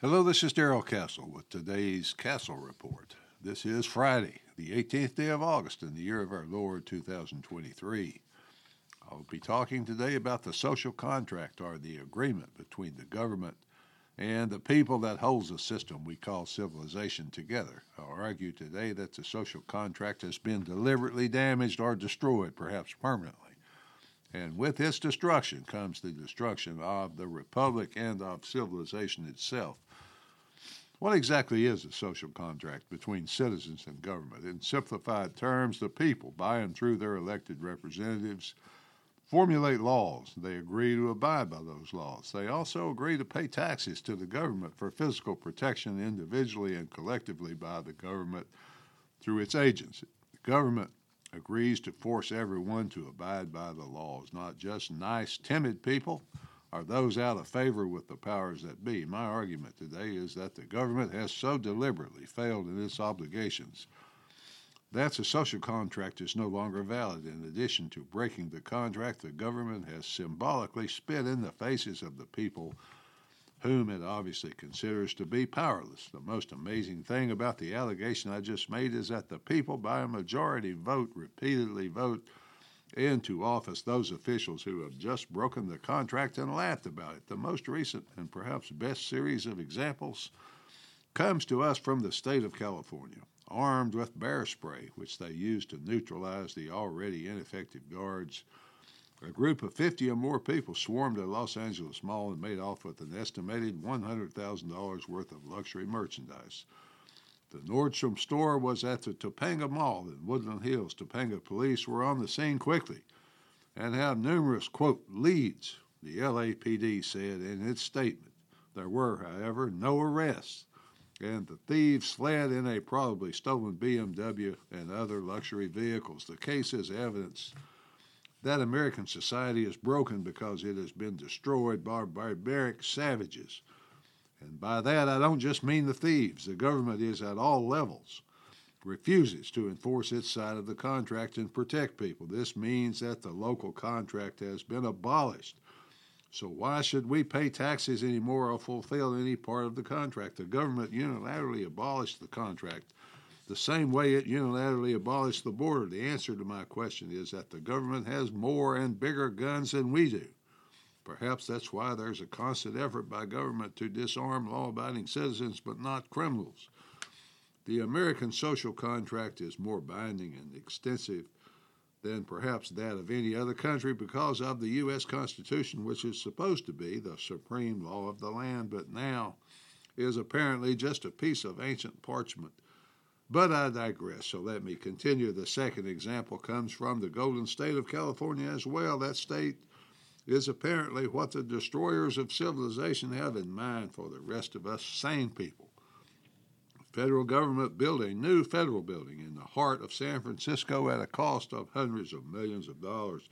Hello, this is Darrell Castle with today's Castle Report. This is Friday, the 18th day of August in the year of our Lord 2023. I'll be talking today about the social contract or the agreement between the government and the people that holds the system we call civilization together. I'll argue today that the social contract has been deliberately damaged or destroyed, perhaps permanently. And with its destruction comes the destruction of the republic and of civilization itself. What exactly is a social contract between citizens and government? In simplified terms, the people, by and through their elected representatives, formulate laws. They agree to abide by those laws. They also agree to pay taxes to the government for physical protection individually and collectively by the government through its agents. The government agrees to force everyone to abide by the laws, not just nice, timid people or those out of favor with the powers that be. My argument today is that the government has so deliberately failed in its obligations that a social contract is no longer valid. In addition to breaking the contract, the government has symbolically spit in the faces of the people whom it obviously considers to be powerless. The most amazing thing about the allegation I just made is that the people, by a majority vote, repeatedly vote into office those officials who have just broken the contract and laughed about it. The most recent and perhaps best series of examples comes to us from the state of California armed with bear spray, which they used to neutralize the already ineffective guards. A group of 50 or more people swarmed a Los Angeles mall and made off with an estimated $100,000 worth of luxury merchandise. The Nordstrom store was at the Topanga Mall in Woodland Hills. Topanga police were on the scene quickly and had numerous, quote, leads, the LAPD said in its statement. There were, however, no arrests and the thieves fled in a probably stolen BMW and other luxury vehicles. The case is evidence that American society is broken because it has been destroyed by barbaric savages. And by that, I don't just mean the thieves. The government is at all levels refuses to enforce its side of the contract and protect people. This means that the local contract has been abolished so why should we pay taxes anymore or fulfill any part of the contract? The government unilaterally abolished the contract the same way it unilaterally abolished the border. The answer to my question is that the government has more and bigger guns than we do. Perhaps that's why there's a constant effort by government to disarm law abiding citizens but not criminals. The American social contract is more binding and extensive than perhaps that of any other country because of the U.S. Constitution, which is supposed to be the supreme law of the land, but now is apparently just a piece of ancient parchment. But I digress, so let me continue. The second example comes from the Golden State of California as well. That state is apparently what the destroyers of civilization have in mind for the rest of us sane people federal government built a new federal building in the heart of San Francisco at a cost of hundreds of millions of dollars.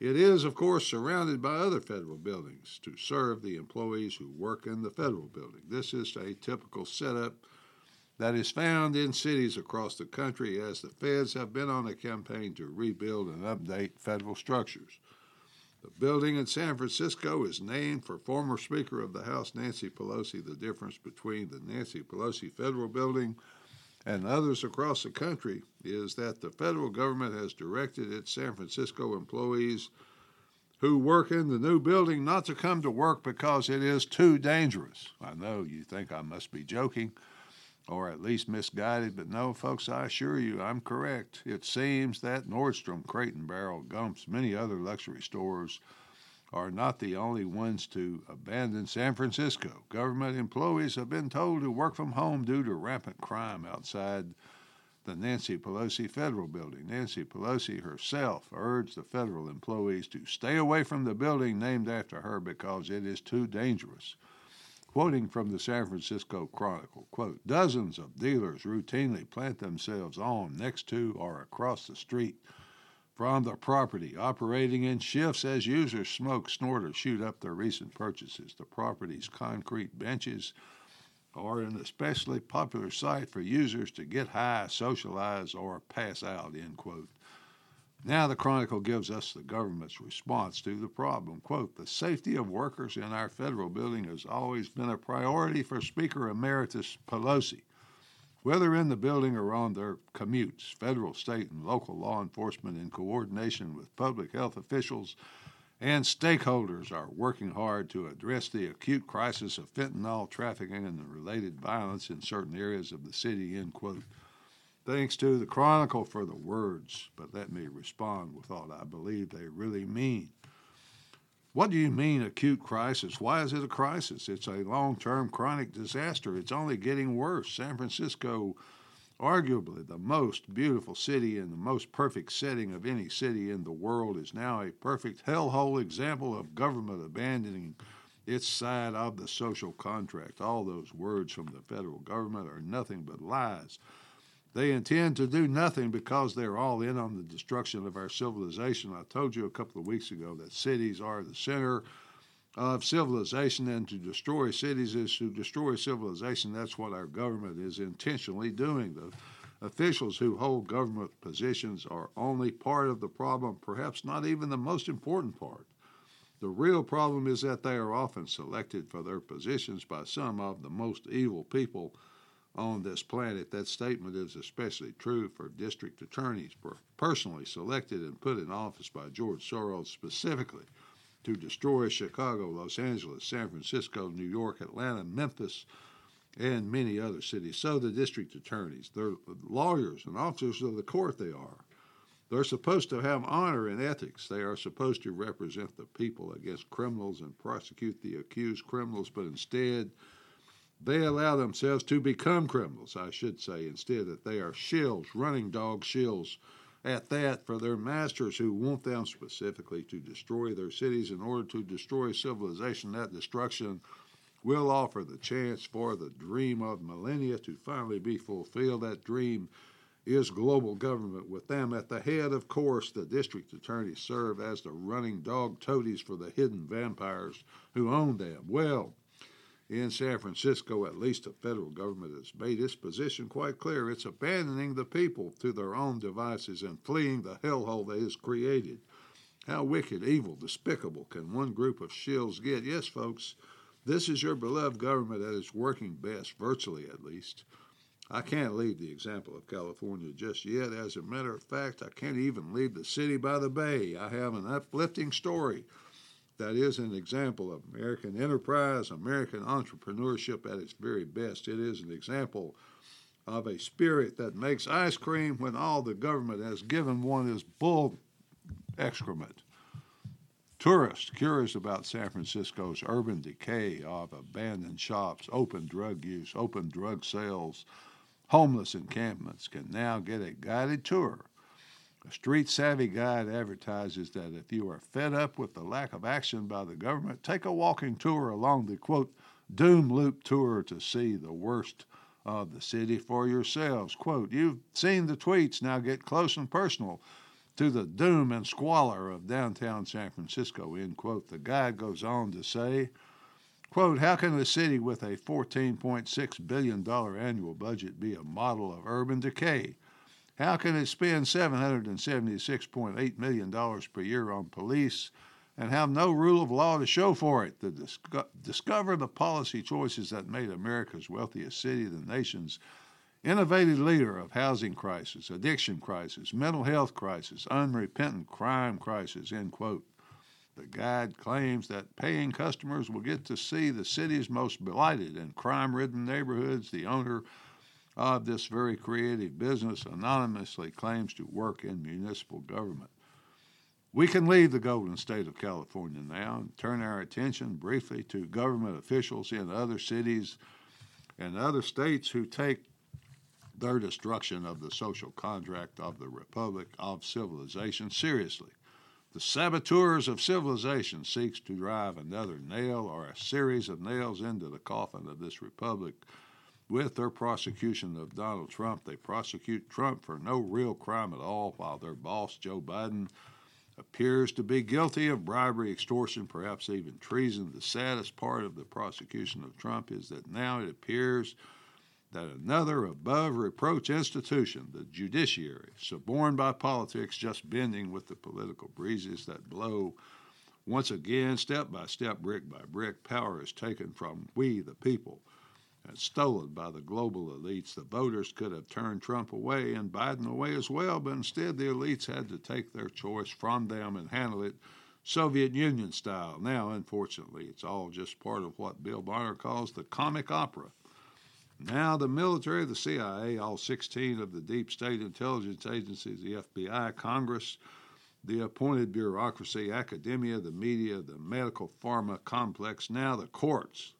It is, of course, surrounded by other federal buildings to serve the employees who work in the federal building. This is a typical setup that is found in cities across the country as the feds have been on a campaign to rebuild and update federal structures. The building in San Francisco is named for former Speaker of the House Nancy Pelosi. The difference between the Nancy Pelosi Federal Building and others across the country is that the federal government has directed its San Francisco employees who work in the new building not to come to work because it is too dangerous. I know you think I must be joking or at least misguided, but no, folks, I assure you I'm correct. It seems that Nordstrom, Crate and Barrel, Gumps, many other luxury stores are not the only ones to abandon San Francisco. Government employees have been told to work from home due to rampant crime outside the Nancy Pelosi Federal Building. Nancy Pelosi herself urged the federal employees to stay away from the building named after her because it is too dangerous. Quoting from the San Francisco Chronicle, quote, dozens of dealers routinely plant themselves on, next to, or across the street from the property, operating in shifts as users smoke, snort, or shoot up their recent purchases. The property's concrete benches are an especially popular site for users to get high, socialize, or pass out, end quote. Now the Chronicle gives us the government's response to the problem. Quote, the safety of workers in our federal building has always been a priority for Speaker Emeritus Pelosi. Whether in the building or on their commutes, federal, state, and local law enforcement, in coordination with public health officials and stakeholders, are working hard to address the acute crisis of fentanyl trafficking and the related violence in certain areas of the city. End quote. Thanks to the Chronicle for the words, but let me respond with what I believe they really mean. What do you mean acute crisis? Why is it a crisis? It's a long term chronic disaster. It's only getting worse. San Francisco, arguably the most beautiful city and the most perfect setting of any city in the world, is now a perfect hellhole example of government abandoning its side of the social contract. All those words from the federal government are nothing but lies. They intend to do nothing because they're all in on the destruction of our civilization. I told you a couple of weeks ago that cities are the center of civilization, and to destroy cities is to destroy civilization. That's what our government is intentionally doing. The officials who hold government positions are only part of the problem, perhaps not even the most important part. The real problem is that they are often selected for their positions by some of the most evil people on this planet. That statement is especially true for district attorneys personally selected and put in office by George Soros specifically to destroy Chicago, Los Angeles, San Francisco, New York, Atlanta, Memphis, and many other cities. So the district attorneys, they're lawyers and officers of the court, they are. They're supposed to have honor and ethics. They are supposed to represent the people against criminals and prosecute the accused criminals, but instead, they allow themselves to become criminals, I should say, instead that they are shills, running dog shills at that for their masters who want them specifically to destroy their cities in order to destroy civilization. That destruction will offer the chance for the dream of millennia to finally be fulfilled. That dream is global government with them at the head. Of course, the district attorneys serve as the running dog toadies for the hidden vampires who own them. Well, in San Francisco, at least the federal government has made its position quite clear. It's abandoning the people to their own devices and fleeing the hellhole they has created. How wicked, evil, despicable can one group of shills get? Yes, folks, this is your beloved government that is working best, virtually at least. I can't leave the example of California just yet. As a matter of fact, I can't even leave the city by the bay. I have an uplifting story that is an example of American enterprise, American entrepreneurship at its very best. It is an example of a spirit that makes ice cream when all the government has given one is bull excrement. Tourists curious about San Francisco's urban decay of abandoned shops, open drug use, open drug sales, homeless encampments can now get a guided tour a street savvy guide advertises that if you are fed up with the lack of action by the government, take a walking tour along the quote, doom loop tour to see the worst of the city for yourselves. Quote, you've seen the tweets, now get close and personal to the doom and squalor of downtown San Francisco, end quote. The guide goes on to say, quote, how can a city with a $14.6 billion annual budget be a model of urban decay? How can it spend $776.8 million per year on police and have no rule of law to show for it? To disco- discover the policy choices that made America's wealthiest city the nation's innovative leader of housing crisis, addiction crisis, mental health crisis, unrepentant crime crisis, end quote. The guide claims that paying customers will get to see the city's most blighted and crime ridden neighborhoods. The owner of this very creative business anonymously claims to work in municipal government. We can leave the golden state of California now and turn our attention briefly to government officials in other cities and other states who take their destruction of the social contract of the Republic of Civilization seriously. The saboteurs of civilization seeks to drive another nail or a series of nails into the coffin of this republic with their prosecution of Donald Trump. They prosecute Trump for no real crime at all, while their boss, Joe Biden, appears to be guilty of bribery, extortion, perhaps even treason. The saddest part of the prosecution of Trump is that now it appears that another above reproach institution, the judiciary, suborned by politics, just bending with the political breezes that blow, once again, step by step, brick by brick, power is taken from we, the people, and stolen by the global elites. The voters could have turned Trump away and Biden away as well, but instead the elites had to take their choice from them and handle it Soviet Union style. Now, unfortunately, it's all just part of what Bill Barr calls the comic opera. Now, the military, the CIA, all 16 of the deep state intelligence agencies, the FBI, Congress, the appointed bureaucracy, academia, the media, the medical pharma complex, now the courts.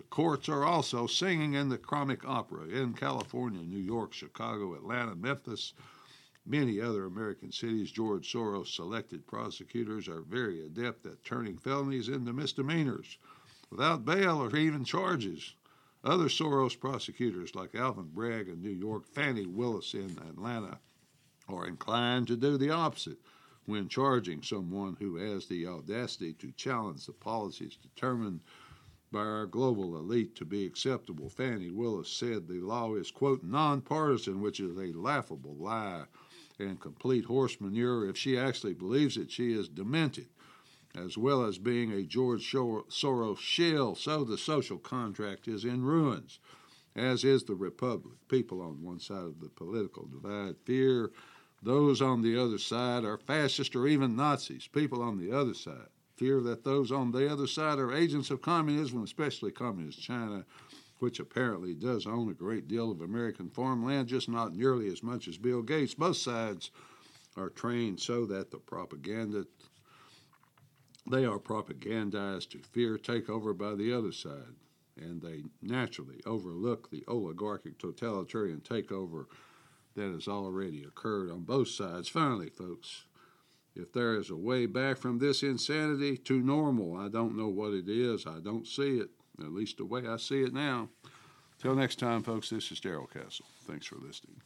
The courts are also singing in the comic opera in California, New York, Chicago, Atlanta, Memphis, Many other American cities, George Soros selected prosecutors are very adept at turning felonies into misdemeanors without bail or even charges. Other Soros prosecutors, like Alvin Bragg in New York, Fani Willis in Atlanta, are inclined to do the opposite when charging someone who has the audacity to challenge the policies determined by our global elite to be acceptable. Fani Willis said the law is, quote, nonpartisan, which is a laughable lie and complete horse manure. If she actually believes it, she is demented, as well as being a George Soros shill. So the social contract is in ruins, as is the republic. People on one side of the political divide fear those on the other side are fascist or even Nazis. People on the other side fear that those on the other side are agents of communism, especially communist China which apparently does own a great deal of American farmland, just not nearly as much as Bill Gates. Both sides are trained so that the propaganda they are propagandized to fear takeover by the other side, and they naturally overlook the oligarchic totalitarian takeover that has already occurred on both sides. Finally, folks, if there is a way back from this insanity to normal, I don't know what it is. I don't see it at least the way I see it now. Till next time, folks, this is Darrell Castle. Thanks for listening.